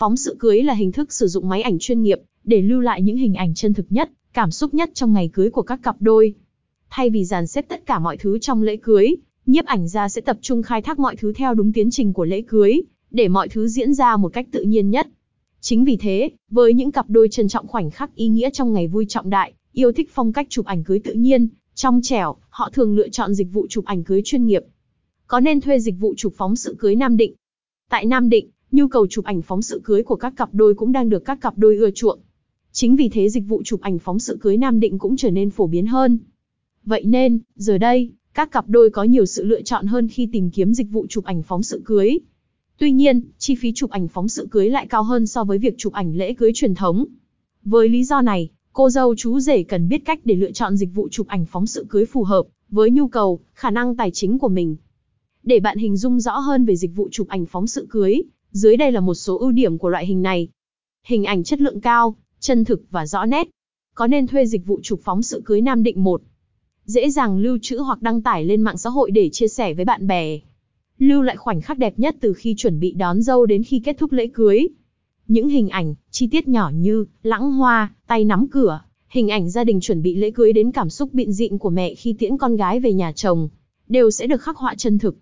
Phóng sự cưới là hình thức sử dụng máy ảnh chuyên nghiệp để lưu lại những hình ảnh chân thực nhất, cảm xúc nhất trong ngày cưới của các cặp đôi. Thay vì dàn xếp tất cả mọi thứ trong lễ cưới, nhiếp ảnh gia sẽ tập trung khai thác mọi thứ theo đúng tiến trình của lễ cưới, để mọi thứ diễn ra một cách tự nhiên nhất. Chính vì thế, với những cặp đôi trân trọng khoảnh khắc ý nghĩa trong ngày vui trọng đại, yêu thích phong cách chụp ảnh cưới tự nhiên, trong trẻo, họ thường lựa chọn dịch vụ chụp ảnh cưới chuyên nghiệp. Có nên thuê dịch vụ chụp phóng sự cưới Nam Định? Tại Nam Định, nhu cầu chụp ảnh phóng sự cưới của các cặp đôi cũng đang được các cặp đôi ưa chuộng. Chính vì thế dịch vụ chụp ảnh phóng sự cưới Nam Định cũng trở nên phổ biến hơn. Vậy nên, giờ đây, các cặp đôi có nhiều sự lựa chọn hơn khi tìm kiếm dịch vụ chụp ảnh phóng sự cưới. Tuy nhiên, chi phí chụp ảnh phóng sự cưới lại cao hơn so với việc chụp ảnh lễ cưới truyền thống. Với lý do này, cô dâu chú rể cần biết cách để lựa chọn dịch vụ chụp ảnh phóng sự cưới phù hợp với nhu cầu, khả năng tài chính của mình. Để bạn hình dung rõ hơn về dịch vụ chụp ảnh phóng sự cưới, dưới đây là một số ưu điểm của loại hình này. Hình ảnh chất lượng cao, chân thực và rõ nét. Có nên thuê dịch vụ chụp phóng sự cưới Nam Định 1. Dễ dàng lưu trữ hoặc đăng tải lên mạng xã hội để chia sẻ với bạn bè. Lưu lại khoảnh khắc đẹp nhất từ khi chuẩn bị đón dâu đến khi kết thúc lễ cưới. Những hình ảnh, chi tiết nhỏ như lãng hoa, tay nắm cửa, hình ảnh gia đình chuẩn bị lễ cưới đến cảm xúc biện dịn của mẹ khi tiễn con gái về nhà chồng, đều sẽ được khắc họa chân thực,